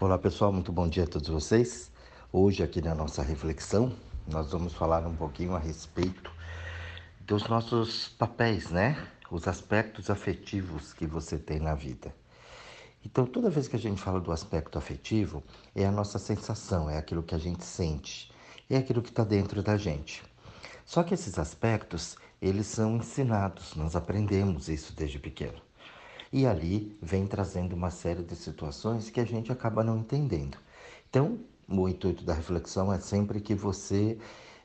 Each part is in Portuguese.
Olá pessoal, muito bom dia a todos vocês. Hoje, aqui na nossa reflexão, nós vamos falar um pouquinho a respeito dos nossos papéis, né? Os aspectos afetivos que você tem na vida. Então, toda vez que a gente fala do aspecto afetivo, é a nossa sensação, é aquilo que a gente sente, é aquilo que está dentro da gente. Só que esses aspectos, eles são ensinados, nós aprendemos isso desde pequeno. E ali vem trazendo uma série de situações que a gente acaba não entendendo. Então, o intuito da reflexão é sempre que você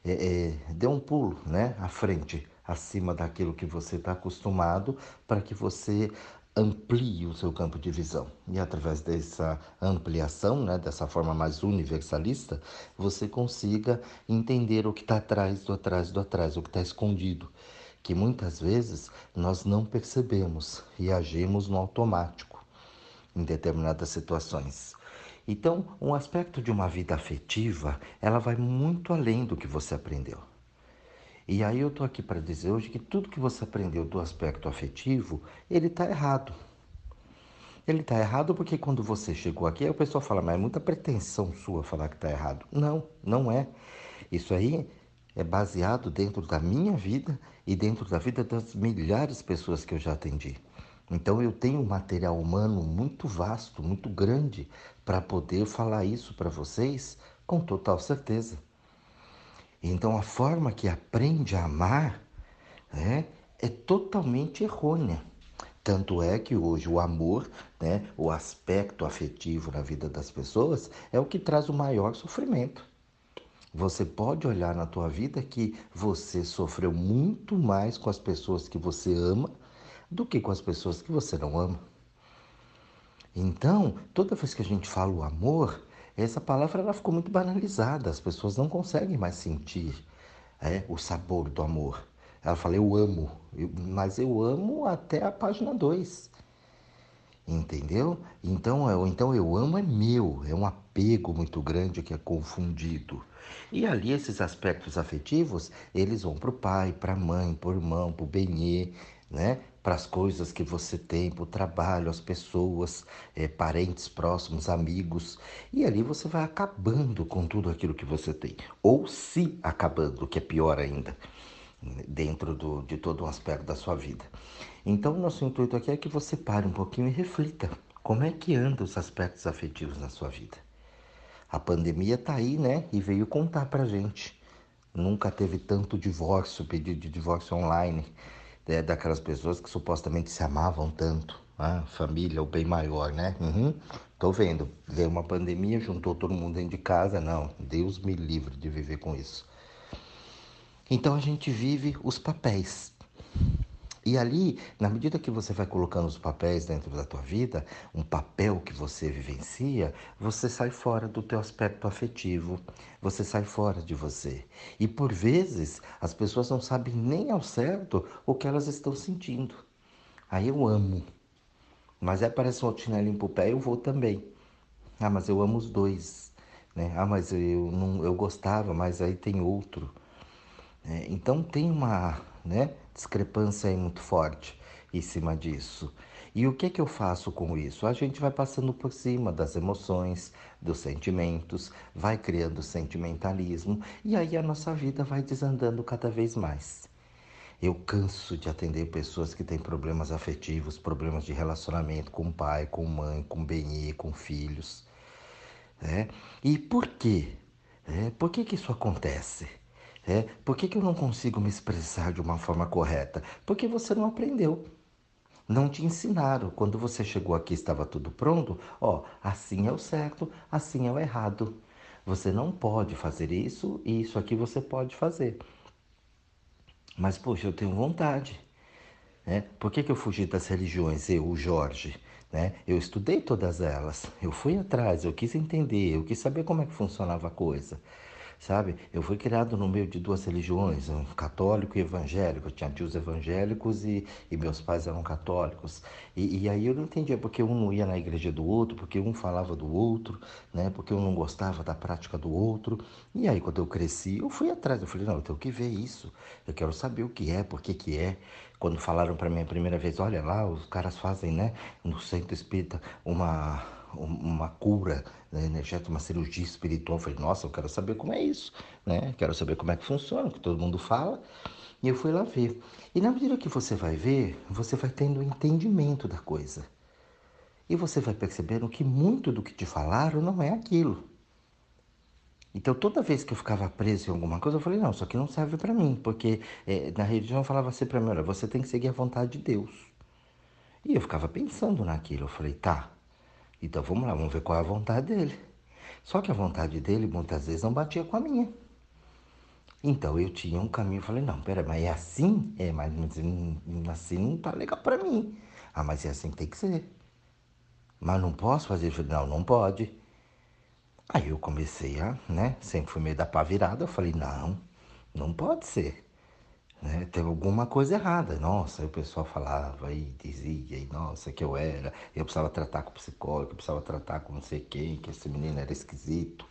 é, é, dê um pulo né, à frente, acima daquilo que você está acostumado, para que você amplie o seu campo de visão. E através dessa ampliação, né, dessa forma mais universalista, você consiga entender o que está atrás do atrás do atrás, o que está escondido que muitas vezes nós não percebemos e agimos no automático em determinadas situações. Então, um aspecto de uma vida afetiva, ela vai muito além do que você aprendeu. E aí eu estou aqui para dizer hoje que tudo que você aprendeu do aspecto afetivo, ele está errado. Ele está errado porque quando você chegou aqui, o pessoal fala, mas é muita pretensão sua falar que está errado. Não, não é. Isso aí é baseado dentro da minha vida e dentro da vida das milhares de pessoas que eu já atendi. Então eu tenho um material humano muito vasto, muito grande para poder falar isso para vocês com total certeza. Então a forma que aprende a amar né, é totalmente errônea. Tanto é que hoje o amor, né, o aspecto afetivo na vida das pessoas, é o que traz o maior sofrimento. Você pode olhar na tua vida que você sofreu muito mais com as pessoas que você ama do que com as pessoas que você não ama. Então, toda vez que a gente fala o amor, essa palavra ela ficou muito banalizada. As pessoas não conseguem mais sentir é, o sabor do amor. Ela fala, eu amo, mas eu amo até a página 2. Entendeu? Então, eu, então eu amo é meu, é um apego muito grande que é confundido. E ali esses aspectos afetivos, eles vão para o pai, para a mãe, para o irmão, para o benê, né? para as coisas que você tem, para o trabalho, as pessoas, é, parentes próximos, amigos. E ali você vai acabando com tudo aquilo que você tem. Ou se acabando, que é pior ainda dentro do, de todo um aspecto da sua vida. Então, nosso intuito aqui é que você pare um pouquinho e reflita como é que andam os aspectos afetivos na sua vida. A pandemia está aí, né? E veio contar para gente. Nunca teve tanto divórcio, pedido de divórcio online, né? daquelas pessoas que supostamente se amavam tanto. Ah, família, o bem maior, né? Uhum. Tô vendo. Veio uma pandemia, juntou todo mundo dentro de casa. Não, Deus me livre de viver com isso. Então a gente vive os papéis. E ali, na medida que você vai colocando os papéis dentro da tua vida, um papel que você vivencia, você sai fora do teu aspecto afetivo, você sai fora de você. E por vezes as pessoas não sabem nem ao certo o que elas estão sentindo. Aí eu amo. Mas aí aparece um chinelinho pro pé, eu vou também. Ah, mas eu amo os dois. Né? Ah, mas eu, não, eu gostava, mas aí tem outro. É, então tem uma né, discrepância aí muito forte em cima disso. E o que, que eu faço com isso? A gente vai passando por cima das emoções, dos sentimentos, vai criando sentimentalismo e aí a nossa vida vai desandando cada vez mais. Eu canso de atender pessoas que têm problemas afetivos, problemas de relacionamento com pai, com mãe, com benê, com filhos. Né? E por quê? É, por que, que isso acontece? É, por que, que eu não consigo me expressar de uma forma correta? Porque você não aprendeu. Não te ensinaram. Quando você chegou aqui estava tudo pronto. Ó, assim é o certo, assim é o errado. Você não pode fazer isso e isso aqui você pode fazer. Mas, poxa, eu tenho vontade. Né? Por que, que eu fugi das religiões, eu, o Jorge? Né? Eu estudei todas elas, eu fui atrás, eu quis entender, eu quis saber como é que funcionava a coisa sabe? Eu fui criado no meio de duas religiões, um católico e evangélico. Eu tinha tios evangélicos e, e meus pais eram católicos. E, e, aí eu não entendia porque um não ia na igreja do outro, porque um falava do outro, né? Porque um não gostava da prática do outro. E aí quando eu cresci, eu fui atrás. Eu falei, não, eu tenho que ver isso. Eu quero saber o que é, por que que é. Quando falaram para mim a primeira vez, olha lá, os caras fazem, né, no centro espírita uma uma cura né, energética, uma cirurgia espiritual. Eu falei, nossa, eu quero saber como é isso, né? Quero saber como é que funciona, que todo mundo fala. E eu fui lá ver. E na medida que você vai ver, você vai tendo entendimento da coisa. E você vai percebendo que muito do que te falaram não é aquilo. Então, toda vez que eu ficava preso em alguma coisa, eu falei: não, isso aqui não serve para mim, porque é, na religião falava assim para mim: olha, você tem que seguir a vontade de Deus. E eu ficava pensando naquilo. Eu falei: tá, então vamos lá, vamos ver qual é a vontade dele. Só que a vontade dele muitas vezes não batia com a minha. Então eu tinha um caminho, falei, não, pera, mas é assim? É, mas assim não tá legal para mim. Ah, mas é assim que tem que ser. Mas não posso fazer isso? Não, não pode. Aí eu comecei a, né, sempre fui meio da pá virada, eu falei, não, não pode ser. Né? Tem alguma coisa errada. Nossa, aí o pessoal falava e dizia, e nossa, que eu era, eu precisava tratar com psicólogo, eu precisava tratar com não sei quem, que esse menino era esquisito,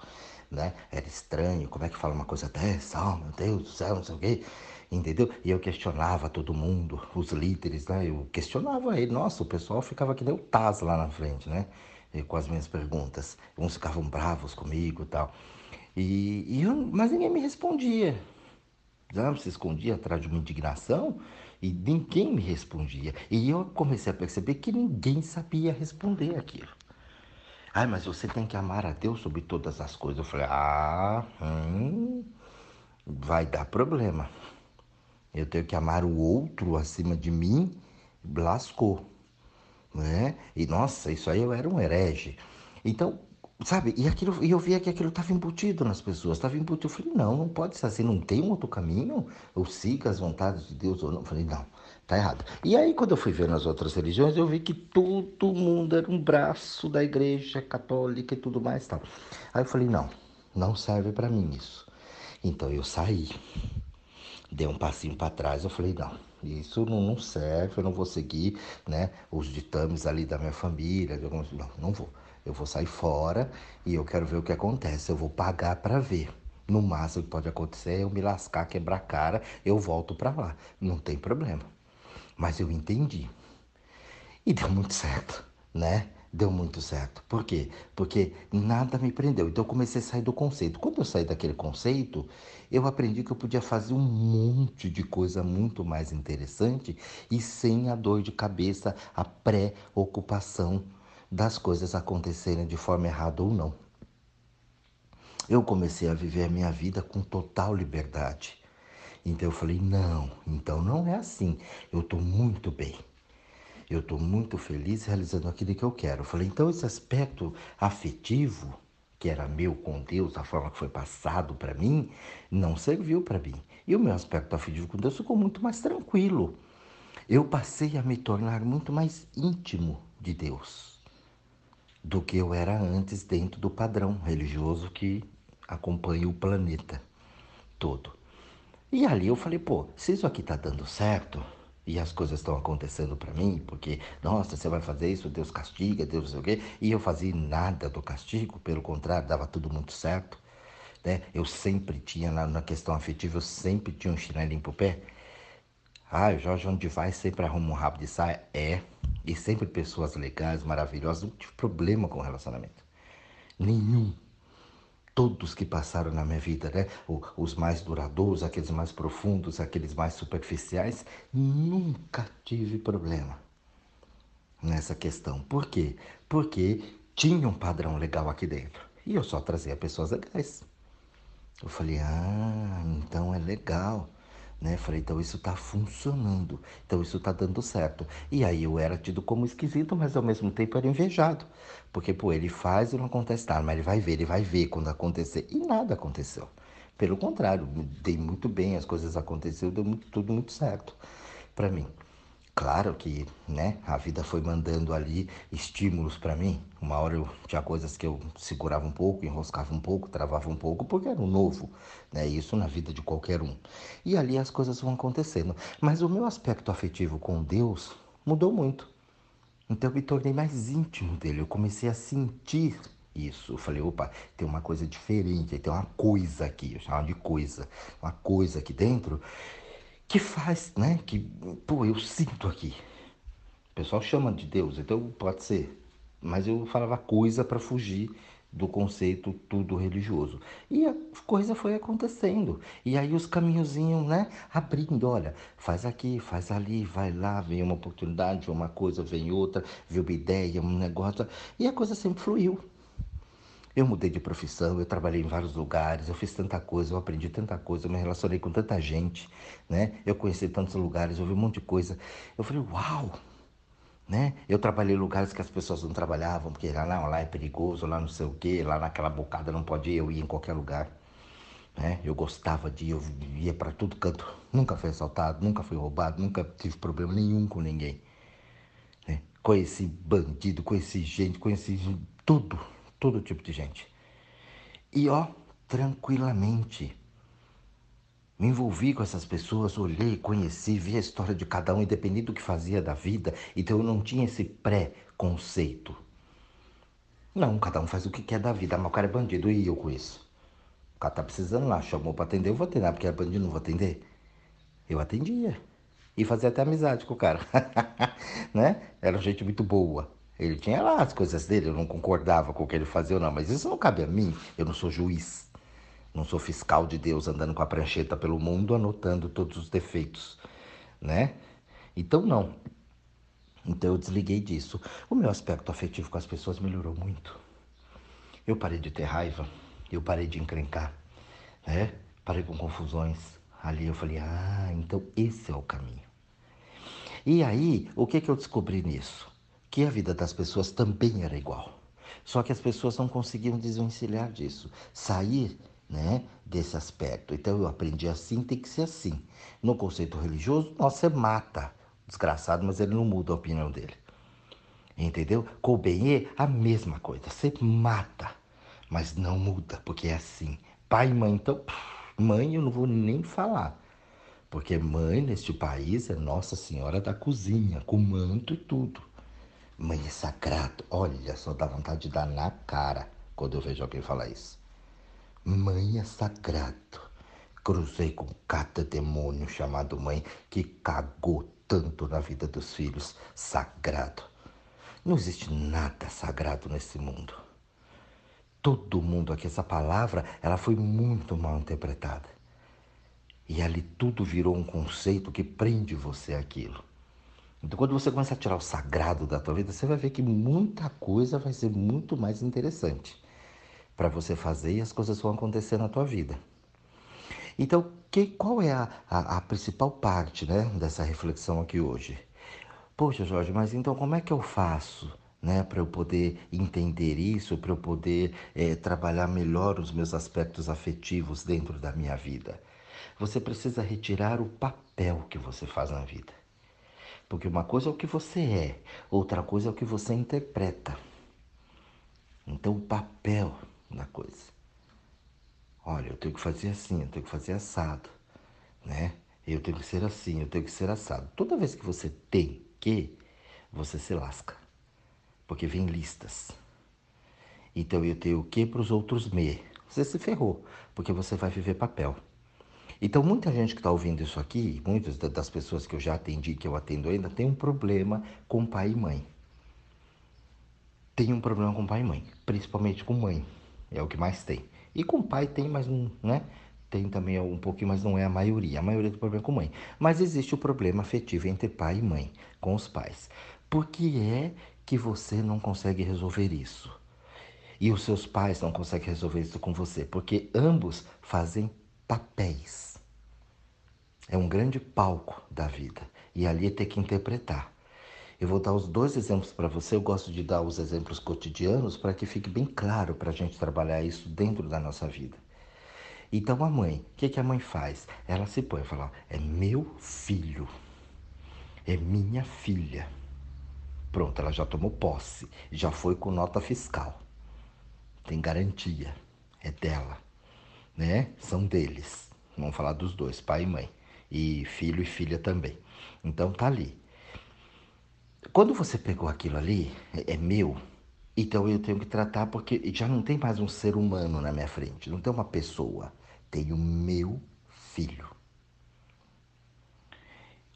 né? Era estranho, como é que fala uma coisa dessa? Oh, meu Deus do céu, não sei o quê. Entendeu? E eu questionava todo mundo, os líderes, né? Eu questionava ele. Nossa, o pessoal ficava que nem o Taz lá na frente, né? E com as minhas perguntas. Uns ficavam bravos comigo e tal. E, mas ninguém me respondia se escondia atrás de uma indignação e ninguém me respondia. E eu comecei a perceber que ninguém sabia responder aquilo. Ai, mas você tem que amar a Deus sobre todas as coisas. Eu falei, ah, hum, vai dar problema. Eu tenho que amar o outro acima de mim, lascou. Né? E nossa, isso aí eu era um herege. Então, Sabe? E, aquilo, e eu via que aquilo estava embutido nas pessoas, estava embutido. Eu falei, não, não pode ser assim, não tem um outro caminho? Eu siga as vontades de Deus ou não? Eu falei, não, tá errado. E aí, quando eu fui ver nas outras religiões, eu vi que todo mundo era um braço da igreja católica e tudo mais tal. Aí eu falei, não, não serve para mim isso. Então eu saí, dei um passinho para trás, eu falei, não, isso não, serve, eu não vou seguir né, os ditames ali da minha família, não, não vou. Eu vou sair fora e eu quero ver o que acontece. Eu vou pagar para ver. No máximo que pode acontecer é eu me lascar, quebrar a cara, eu volto para lá. Não tem problema. Mas eu entendi. E deu muito certo, né? Deu muito certo. Por quê? Porque nada me prendeu. Então eu comecei a sair do conceito. Quando eu saí daquele conceito, eu aprendi que eu podia fazer um monte de coisa muito mais interessante e sem a dor de cabeça, a pré-ocupação das coisas acontecerem de forma errada ou não. Eu comecei a viver minha vida com total liberdade. Então eu falei: não, então não é assim. Eu estou muito bem. Eu estou muito feliz realizando aquilo que eu quero. Eu falei: então esse aspecto afetivo, que era meu com Deus, a forma que foi passado para mim, não serviu para mim. E o meu aspecto afetivo com Deus ficou muito mais tranquilo. Eu passei a me tornar muito mais íntimo de Deus do que eu era antes dentro do padrão religioso que acompanha o planeta todo. E ali eu falei, pô, se isso aqui tá dando certo e as coisas estão acontecendo para mim, porque, nossa, você vai fazer isso, Deus castiga, Deus não sei o quê, e eu fazia nada do castigo, pelo contrário, dava tudo muito certo. Né? Eu sempre tinha, na, na questão afetiva, eu sempre tinha um chinelinho pro pé. Ah, o Jorge, onde vai, sempre arruma um rabo de saia. É, e sempre pessoas legais, maravilhosas, não tive problema com relacionamento. Nenhum. Todos que passaram na minha vida, né? Os mais duradouros, aqueles mais profundos, aqueles mais superficiais, nunca tive problema nessa questão. Por quê? Porque tinha um padrão legal aqui dentro. E eu só trazia pessoas legais. Eu falei, ah, então é legal. Né? Falei, então isso está funcionando, então isso está dando certo. E aí eu era tido como esquisito, mas ao mesmo tempo era invejado. Porque, pô, ele faz e não acontece nada, mas ele vai ver, ele vai ver quando acontecer. E nada aconteceu. Pelo contrário, dei muito bem, as coisas aconteceram, deu muito, tudo muito certo para mim. Claro que, né, a vida foi mandando ali estímulos para mim. Uma hora eu tinha coisas que eu segurava um pouco, enroscava um pouco, travava um pouco, porque era um novo, né? Isso na vida de qualquer um. E ali as coisas vão acontecendo. Mas o meu aspecto afetivo com Deus mudou muito. Então eu me tornei mais íntimo dele. Eu comecei a sentir isso. Eu falei, opa, tem uma coisa diferente, tem uma coisa aqui, eu chamava de coisa, uma coisa aqui dentro que faz, né? Que, pô, eu sinto aqui. O pessoal chama de Deus, então pode ser. mas eu falava coisa para fugir do conceito tudo religioso. E a coisa foi acontecendo. E aí os caminhozinhos, né, abrindo, olha, faz aqui, faz ali, vai lá, vem uma oportunidade, uma coisa, vem outra, vem uma ideia, um negócio, e a coisa sempre fluiu. Eu mudei de profissão, eu trabalhei em vários lugares, eu fiz tanta coisa, eu aprendi tanta coisa, eu me relacionei com tanta gente, né? Eu conheci tantos lugares, eu vi um monte de coisa. Eu falei, uau, né? Eu trabalhei em lugares que as pessoas não trabalhavam, porque lá, não, lá é perigoso, lá não sei o quê, lá naquela bocada não pode ir, eu ia em qualquer lugar. Né? Eu gostava de ir, eu ia para todo canto. Nunca fui assaltado, nunca fui roubado, nunca tive problema nenhum com ninguém. Né? Conheci bandido, conheci gente, conheci tudo, todo tipo de gente. E ó, tranquilamente me envolvi com essas pessoas, olhei, conheci, vi a história de cada um, independente do que fazia da vida, então eu não tinha esse pré-conceito. Não, cada um faz o que quer da vida, mas o cara é bandido e eu com isso. O cara tá precisando lá, chamou para atender, eu vou atender, porque é bandido, não vou atender. Eu atendia. E fazia até amizade com o cara. né? Era gente muito boa. Ele tinha lá as coisas dele, eu não concordava com o que ele fazia não, mas isso não cabe a mim, eu não sou juiz. Não sou fiscal de Deus andando com a prancheta pelo mundo anotando todos os defeitos, né? Então não. Então eu desliguei disso. O meu aspecto afetivo com as pessoas melhorou muito. Eu parei de ter raiva, eu parei de encrencar, né? Parei com confusões. Ali eu falei: "Ah, então esse é o caminho". E aí, o que que eu descobri nisso? Que a vida das pessoas também era igual. Só que as pessoas não conseguiam desvencilhar disso. Sair né, desse aspecto. Então eu aprendi assim, tem que ser assim. No conceito religioso, nossa, você mata o desgraçado, mas ele não muda a opinião dele. Entendeu? Com o Benê, a mesma coisa. Você mata, mas não muda, porque é assim. Pai e mãe, então, mãe eu não vou nem falar. Porque mãe neste país é Nossa Senhora da Cozinha, com manto e tudo. Mãe é sagrado. Olha, só dá vontade de dar na cara quando eu vejo alguém falar isso. Mãe é sagrado. Cruzei com cada demônio chamado mãe que cagou tanto na vida dos filhos. Sagrado. Não existe nada sagrado nesse mundo. Todo mundo aqui, essa palavra, ela foi muito mal interpretada. E ali tudo virou um conceito que prende você àquilo. Então, quando você começa a tirar o sagrado da tua vida, você vai ver que muita coisa vai ser muito mais interessante para você fazer e as coisas vão acontecer na tua vida. Então, que, qual é a, a, a principal parte né, dessa reflexão aqui hoje? Poxa, Jorge, mas então como é que eu faço né, para eu poder entender isso, para eu poder é, trabalhar melhor os meus aspectos afetivos dentro da minha vida? Você precisa retirar o papel que você faz na vida. Porque uma coisa é o que você é, outra coisa é o que você interpreta. Então, o papel da coisa. Olha, eu tenho que fazer assim, eu tenho que fazer assado, né? Eu tenho que ser assim, eu tenho que ser assado. Toda vez que você tem que, você se lasca. Porque vem listas. Então eu tenho o que para os outros me. Você se ferrou, porque você vai viver papel. Então muita gente que está ouvindo isso aqui, muitas das pessoas que eu já atendi, que eu atendo ainda, tem um problema com pai e mãe. Tem um problema com pai e mãe, principalmente com mãe. É o que mais tem. E com pai tem, mas não, né? Tem também um pouquinho, mas não é a maioria. A maioria do problema é com mãe. Mas existe o problema afetivo entre pai e mãe, com os pais. Por que é que você não consegue resolver isso? E os seus pais não conseguem resolver isso com você? Porque ambos fazem papéis. É um grande palco da vida. E ali é ter que interpretar. Eu vou dar os dois exemplos para você. Eu gosto de dar os exemplos cotidianos para que fique bem claro para a gente trabalhar isso dentro da nossa vida. Então a mãe, o que, que a mãe faz? Ela se põe e fala: é meu filho, é minha filha. Pronto, ela já tomou posse, já foi com nota fiscal. Tem garantia, é dela, né? São deles. Vamos falar dos dois, pai e mãe, e filho e filha também. Então tá ali. Quando você pegou aquilo ali, é, é meu, então eu tenho que tratar porque já não tem mais um ser humano na minha frente, não tem uma pessoa, tem o meu filho.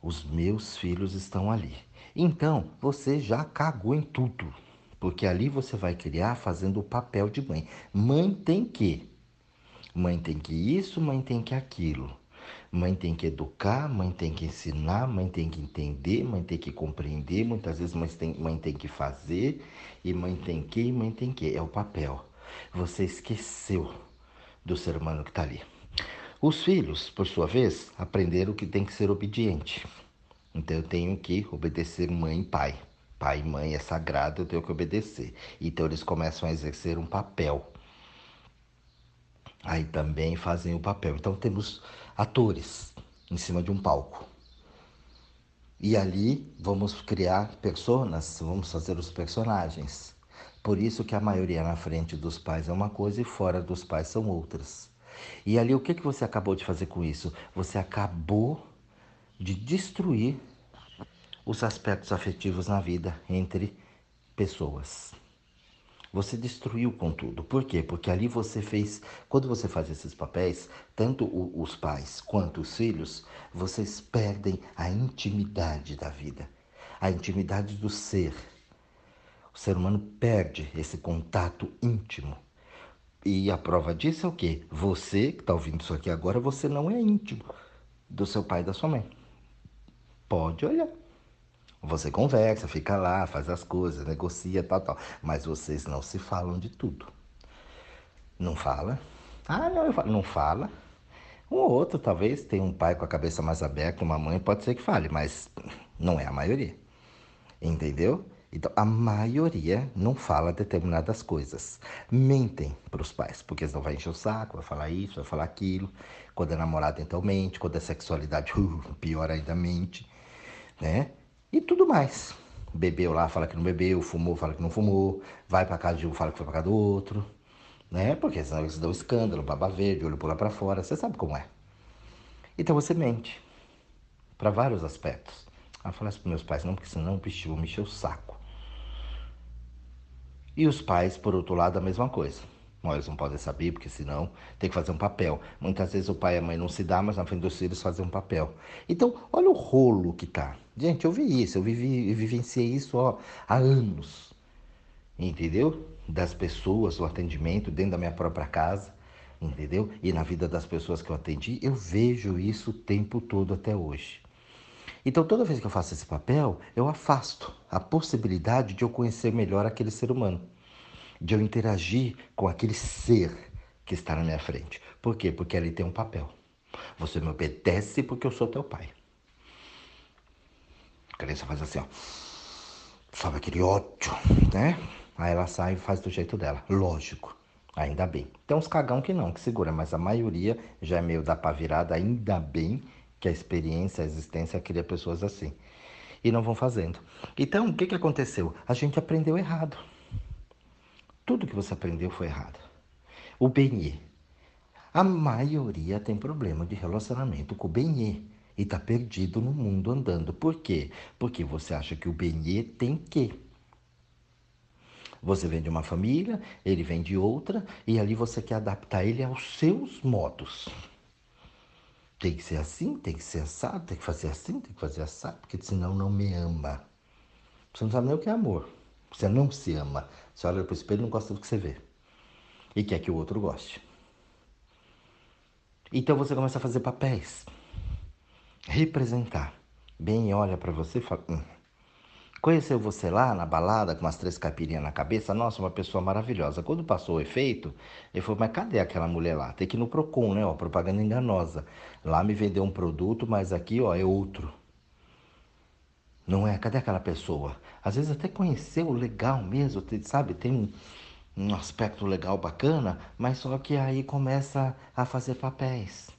Os meus filhos estão ali. Então, você já cagou em tudo. Porque ali você vai criar fazendo o papel de mãe. Mãe tem que. Mãe tem que isso, mãe tem que aquilo. Mãe tem que educar, mãe tem que ensinar, mãe tem que entender, mãe tem que compreender. Muitas vezes mãe tem, mãe tem que fazer, e mãe tem que, e mãe tem que. É o papel. Você esqueceu do ser humano que está ali. Os filhos, por sua vez, aprenderam que tem que ser obediente. Então eu tenho que obedecer mãe e pai. Pai e mãe é sagrado, eu tenho que obedecer. Então eles começam a exercer um papel. Aí também fazem o papel. Então temos atores em cima de um palco. E ali vamos criar personas, vamos fazer os personagens. Por isso que a maioria na frente dos pais é uma coisa e fora dos pais são outras. E ali o que, que você acabou de fazer com isso? Você acabou de destruir os aspectos afetivos na vida entre pessoas. Você destruiu com tudo. Por quê? Porque ali você fez. Quando você faz esses papéis, tanto os pais quanto os filhos, vocês perdem a intimidade da vida, a intimidade do ser. O ser humano perde esse contato íntimo. E a prova disso é o quê? Você que está ouvindo isso aqui agora, você não é íntimo do seu pai e da sua mãe. Pode olhar. Você conversa, fica lá, faz as coisas, negocia, tal, tal. Mas vocês não se falam de tudo. Não fala? Ah, não, eu falo. Não fala. Um ou outro, talvez, tem um pai com a cabeça mais aberta, uma mãe, pode ser que fale, mas não é a maioria. Entendeu? Então, a maioria não fala determinadas coisas. Mentem para os pais, porque senão vai encher o saco, vai falar isso, vai falar aquilo. Quando é namorado, então mente. Quando é sexualidade, uh, pior ainda mente. Né? E tudo mais. Bebeu lá, fala que não bebeu, fumou, fala que não fumou, vai para casa de um, fala que foi para casa do outro, né? Porque senão eles dão escândalo, baba verde, olho pula para fora, você sabe como é. Então você mente para vários aspectos. Ah, falar isso para meus pais, não, porque senão o bicho me encher o saco. E os pais, por outro lado, a mesma coisa. Eles não podem saber, porque senão tem que fazer um papel. Muitas vezes o pai e a mãe não se dá, mas na frente dos filhos fazem um papel. Então, olha o rolo que tá. Gente, eu vi isso, eu vivi, vivenciei isso ó, há anos. Entendeu? Das pessoas, o atendimento dentro da minha própria casa, entendeu? E na vida das pessoas que eu atendi, eu vejo isso o tempo todo até hoje. Então, toda vez que eu faço esse papel, eu afasto a possibilidade de eu conhecer melhor aquele ser humano de eu interagir com aquele ser que está na minha frente. Por quê? Porque ali tem um papel. Você me obedece porque eu sou teu pai. A criança faz assim, ó. Sobe aquele ódio, né? Aí ela sai e faz do jeito dela. Lógico. Ainda bem. Tem uns cagão que não, que segura, mas a maioria já é meio da pá virada. Ainda bem que a experiência, a existência cria pessoas assim. E não vão fazendo. Então, o que, que aconteceu? A gente aprendeu errado. Tudo que você aprendeu foi errado. O benê. A maioria tem problema de relacionamento com o benê e está perdido no mundo andando. Por quê? Porque você acha que o benê tem que. Você vem de uma família, ele vem de outra, e ali você quer adaptar ele aos seus modos. Tem que ser assim, tem que ser assado, tem que fazer assim, tem que fazer assado, porque senão não me ama. Você não sabe nem o que é amor. Você não se ama. Você olha para o espelho e não gosta do que você vê. E quer que o outro goste. Então você começa a fazer papéis. Representar. Bem, olha para você e fala. Hum. Conheceu você lá na balada com umas três caipirinhas na cabeça? Nossa, uma pessoa maravilhosa. Quando passou o efeito, ele falou: Mas cadê aquela mulher lá? Tem que ir no Procon, né? Ó, propaganda enganosa. Lá me vendeu um produto, mas aqui, ó, é outro. Não é? Cadê aquela pessoa? Às vezes até conheceu legal mesmo, sabe? Tem um, um aspecto legal bacana, mas só que aí começa a fazer papéis.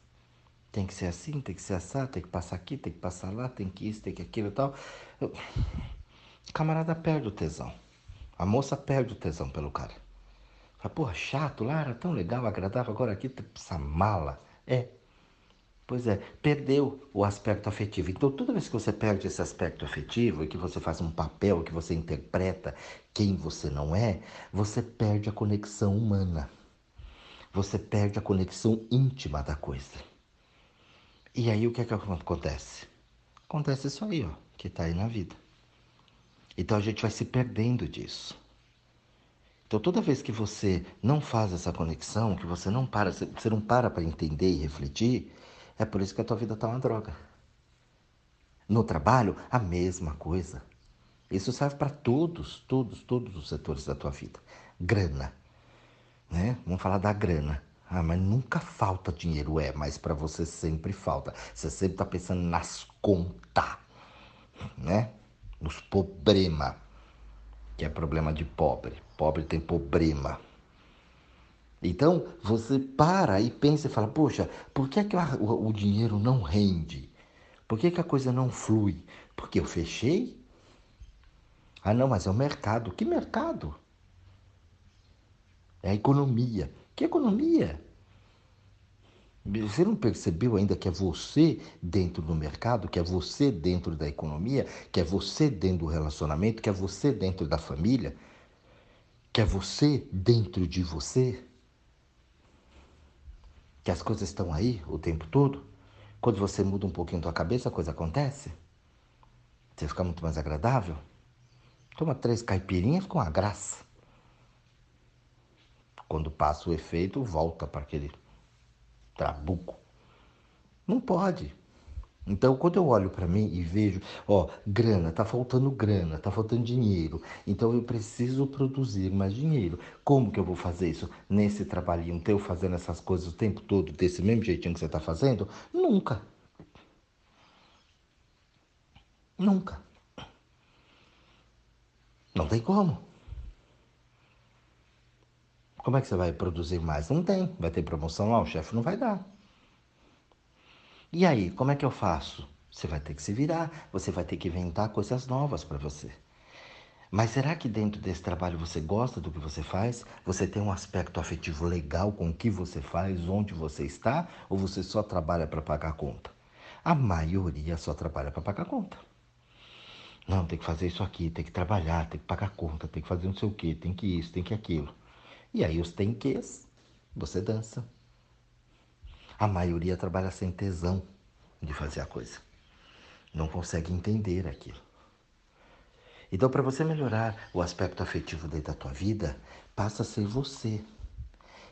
Tem que ser assim, tem que ser assim, tem que passar aqui, tem que passar lá, tem que isso, tem que aquilo e tal. O camarada perde o tesão. A moça perde o tesão pelo cara. Fala, porra, chato lá, era tão legal, agradável, agora aqui, essa mala. É, Pois é, perdeu o aspecto afetivo. Então, toda vez que você perde esse aspecto afetivo e que você faz um papel, que você interpreta quem você não é, você perde a conexão humana. Você perde a conexão íntima da coisa. E aí o que é que acontece? Acontece isso aí, ó, que está aí na vida. Então a gente vai se perdendo disso. Então toda vez que você não faz essa conexão, que você não para, você não para para entender e refletir, é por isso que a tua vida está uma droga. No trabalho, a mesma coisa. Isso serve para todos, todos, todos os setores da tua vida. Grana, né? Vamos falar da grana. Ah, mas nunca falta dinheiro, é, mas para você sempre falta. Você sempre está pensando nas contas, né? Nos problemas, que é problema de pobre. Pobre tem problema. Então, você para e pensa e fala, poxa, por que, é que o, o dinheiro não rende? Por que, que a coisa não flui? Porque eu fechei? Ah, não, mas é o mercado. Que mercado? É a economia. Que economia? Você não percebeu ainda que é você dentro do mercado, que é você dentro da economia, que é você dentro do relacionamento, que é você dentro da família, que é você dentro de você? Que as coisas estão aí o tempo todo? Quando você muda um pouquinho tua cabeça, a coisa acontece? Você fica muito mais agradável? Toma três caipirinhas com a graça. Quando passa o efeito, volta para aquele trabuco. Não pode. Então, quando eu olho para mim e vejo, ó, grana, tá faltando grana, tá faltando dinheiro. Então, eu preciso produzir mais dinheiro. Como que eu vou fazer isso? Nesse trabalhinho teu, fazendo essas coisas o tempo todo, desse mesmo jeitinho que você tá fazendo? Nunca. Nunca. Não tem como. Como é que você vai produzir mais? Não tem. Vai ter promoção lá, o chefe não vai dar. E aí, como é que eu faço? Você vai ter que se virar, você vai ter que inventar coisas novas para você. Mas será que dentro desse trabalho você gosta do que você faz? Você tem um aspecto afetivo legal com o que você faz, onde você está? Ou você só trabalha para pagar a conta? A maioria só trabalha para pagar a conta. Não, tem que fazer isso aqui, tem que trabalhar, tem que pagar a conta, tem que fazer não sei o que, tem que isso, tem que aquilo. E aí os tem quês, você dança. A maioria trabalha sem tesão de fazer a coisa. Não consegue entender aquilo. Então, para você melhorar o aspecto afetivo dentro da tua vida, passa a ser você.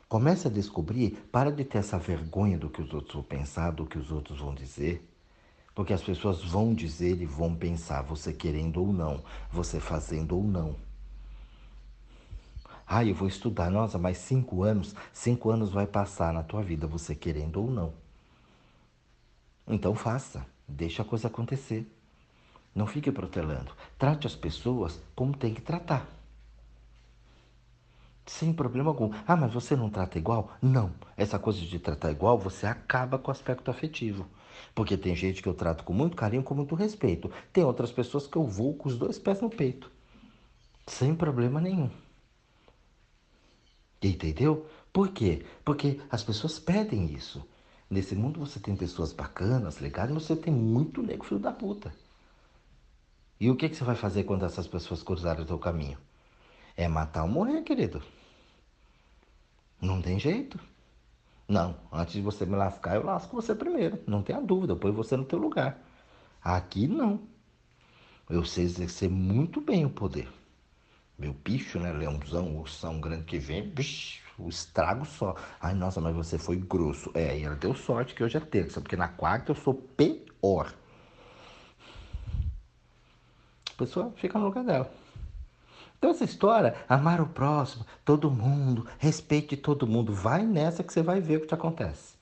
Comece a descobrir, para de ter essa vergonha do que os outros vão pensar, do que os outros vão dizer. Porque as pessoas vão dizer e vão pensar, você querendo ou não, você fazendo ou não. Ah, eu vou estudar. Nossa, mas cinco anos, cinco anos vai passar na tua vida, você querendo ou não. Então faça, deixa a coisa acontecer. Não fique protelando. Trate as pessoas como tem que tratar. Sem problema algum. Ah, mas você não trata igual? Não. Essa coisa de tratar igual, você acaba com o aspecto afetivo. Porque tem gente que eu trato com muito carinho, com muito respeito. Tem outras pessoas que eu vou com os dois pés no peito. Sem problema nenhum. Entendeu? Por quê? Porque as pessoas pedem isso. Nesse mundo você tem pessoas bacanas, legais, mas você tem muito nego filho da puta. E o que, que você vai fazer quando essas pessoas cruzarem o seu caminho? É matar ou morrer, querido. Não tem jeito. Não, antes de você me lascar, eu lasco você primeiro. Não tenha dúvida, eu ponho você no teu lugar. Aqui não. Eu sei exercer muito bem o poder. Meu bicho, né? Leãozão, ursão grande que vem, bicho, o estrago só. Ai, nossa, mas você foi grosso. É, e ela deu sorte que hoje é terça, porque na quarta eu sou pior. A pessoa fica no lugar dela. Então essa história, amar o próximo, todo mundo, respeite todo mundo, vai nessa que você vai ver o que te acontece.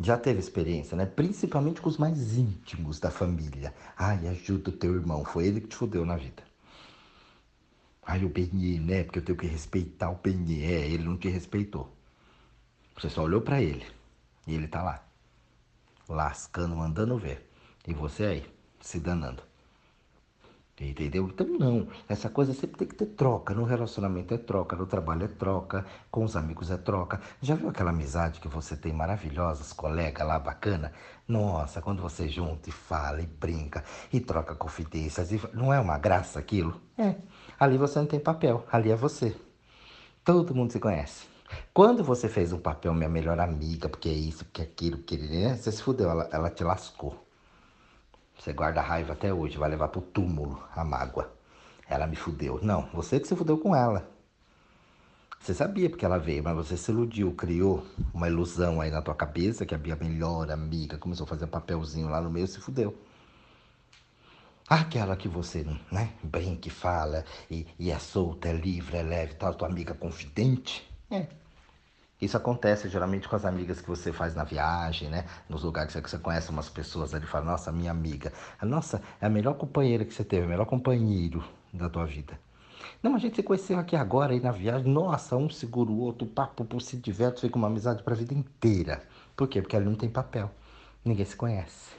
Já teve experiência, né? Principalmente com os mais íntimos da família. Ai, ajuda o teu irmão, foi ele que te fudeu na vida. Ai, o Benê, né? Porque eu tenho que respeitar o Benê. É, ele não te respeitou. Você só olhou para ele. E ele tá lá. Lascando, mandando ver. E você aí, se danando. Entendeu? Então não, essa coisa sempre tem que ter troca. No relacionamento é troca, no trabalho é troca, com os amigos é troca. Já viu aquela amizade que você tem maravilhosas, colega lá bacana? Nossa, quando você junta e fala e brinca e troca confidências, e... não é uma graça aquilo? É. Ali você não tem papel, ali é você. Todo mundo se conhece. Quando você fez um papel minha melhor amiga, porque é isso, porque é aquilo, porque né? você se fudeu, ela, ela te lascou. Você guarda raiva até hoje, vai levar pro túmulo a mágoa. Ela me fudeu. Não, você que se fudeu com ela. Você sabia porque ela veio, mas você se iludiu, criou uma ilusão aí na tua cabeça que a minha melhor amiga começou a fazer um papelzinho lá no meio e se fudeu. Aquela que você né, brinca e fala e, e é solta, é livre, é leve, tal, tua amiga confidente. É. Isso acontece geralmente com as amigas que você faz na viagem, né? Nos lugares que você conhece umas pessoas ali fala, nossa, minha amiga. Nossa, é a melhor companheira que você teve, o melhor companheiro da tua vida. Não, a gente se conheceu aqui agora aí na viagem. Nossa, um segura o outro, papo por se diverte, fica uma amizade para a vida inteira. Por quê? Porque ali não tem papel. Ninguém se conhece.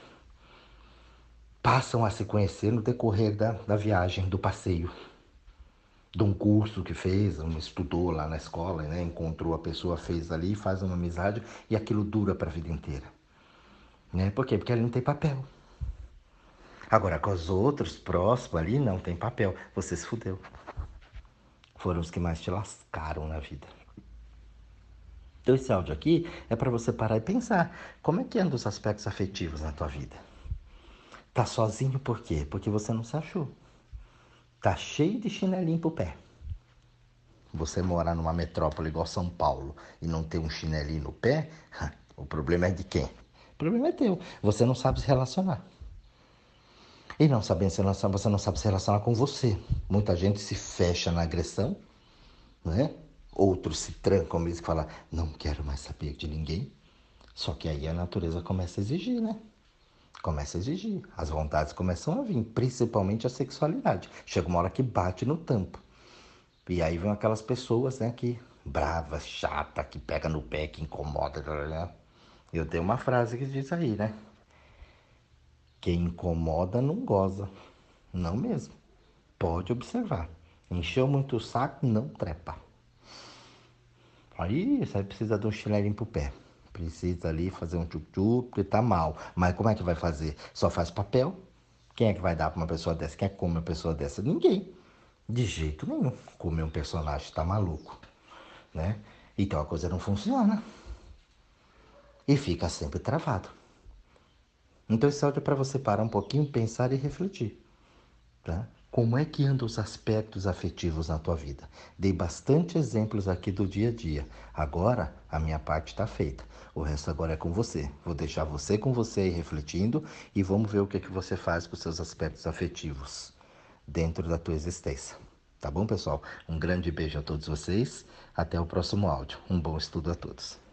Passam a se conhecer no decorrer da, da viagem, do passeio. De um curso que fez, um estudou lá na escola, né? encontrou a pessoa, fez ali, faz uma amizade e aquilo dura para a vida inteira. Né? Por quê? Porque ali não tem papel. Agora, com os outros próximos ali, não tem papel. Você se fudeu foram os que mais te lascaram na vida. Então esse áudio aqui é para você parar e pensar como é que anda os aspectos afetivos na tua vida. Tá sozinho por quê? Porque você não se achou. Tá cheio de chinelinho pro pé. Você morar numa metrópole igual São Paulo e não ter um chinelinho no pé, o problema é de quem? O problema é teu. Você não sabe se relacionar. E não sabendo se relacionar, você não sabe se relacionar com você. Muita gente se fecha na agressão, né? Outros se trancam mesmo e falam, não quero mais saber de ninguém. Só que aí a natureza começa a exigir, né? Começa a exigir. As vontades começam a vir, principalmente a sexualidade. Chega uma hora que bate no tampo. E aí vem aquelas pessoas, né, que bravas, chata, que pega no pé, que incomoda. Eu tenho uma frase que diz aí, né? Quem incomoda não goza. Não mesmo. Pode observar. Encheu muito o saco, não trepa. Aí você precisa de um chinelinho pro pé. Precisa ali fazer um tchup-tchup, porque tá mal. Mas como é que vai fazer? Só faz papel? Quem é que vai dar pra uma pessoa dessa? Quem é que come uma pessoa dessa? Ninguém. De jeito nenhum. Comer um personagem tá maluco. Né? Então a coisa não funciona. E fica sempre travado. Então esse áudio é para você parar um pouquinho, pensar e refletir. Tá? Como é que andam os aspectos afetivos na tua vida? Dei bastante exemplos aqui do dia a dia. Agora a minha parte está feita. O resto agora é com você. Vou deixar você com você aí refletindo e vamos ver o que, que você faz com os seus aspectos afetivos dentro da tua existência. Tá bom, pessoal? Um grande beijo a todos vocês. Até o próximo áudio. Um bom estudo a todos.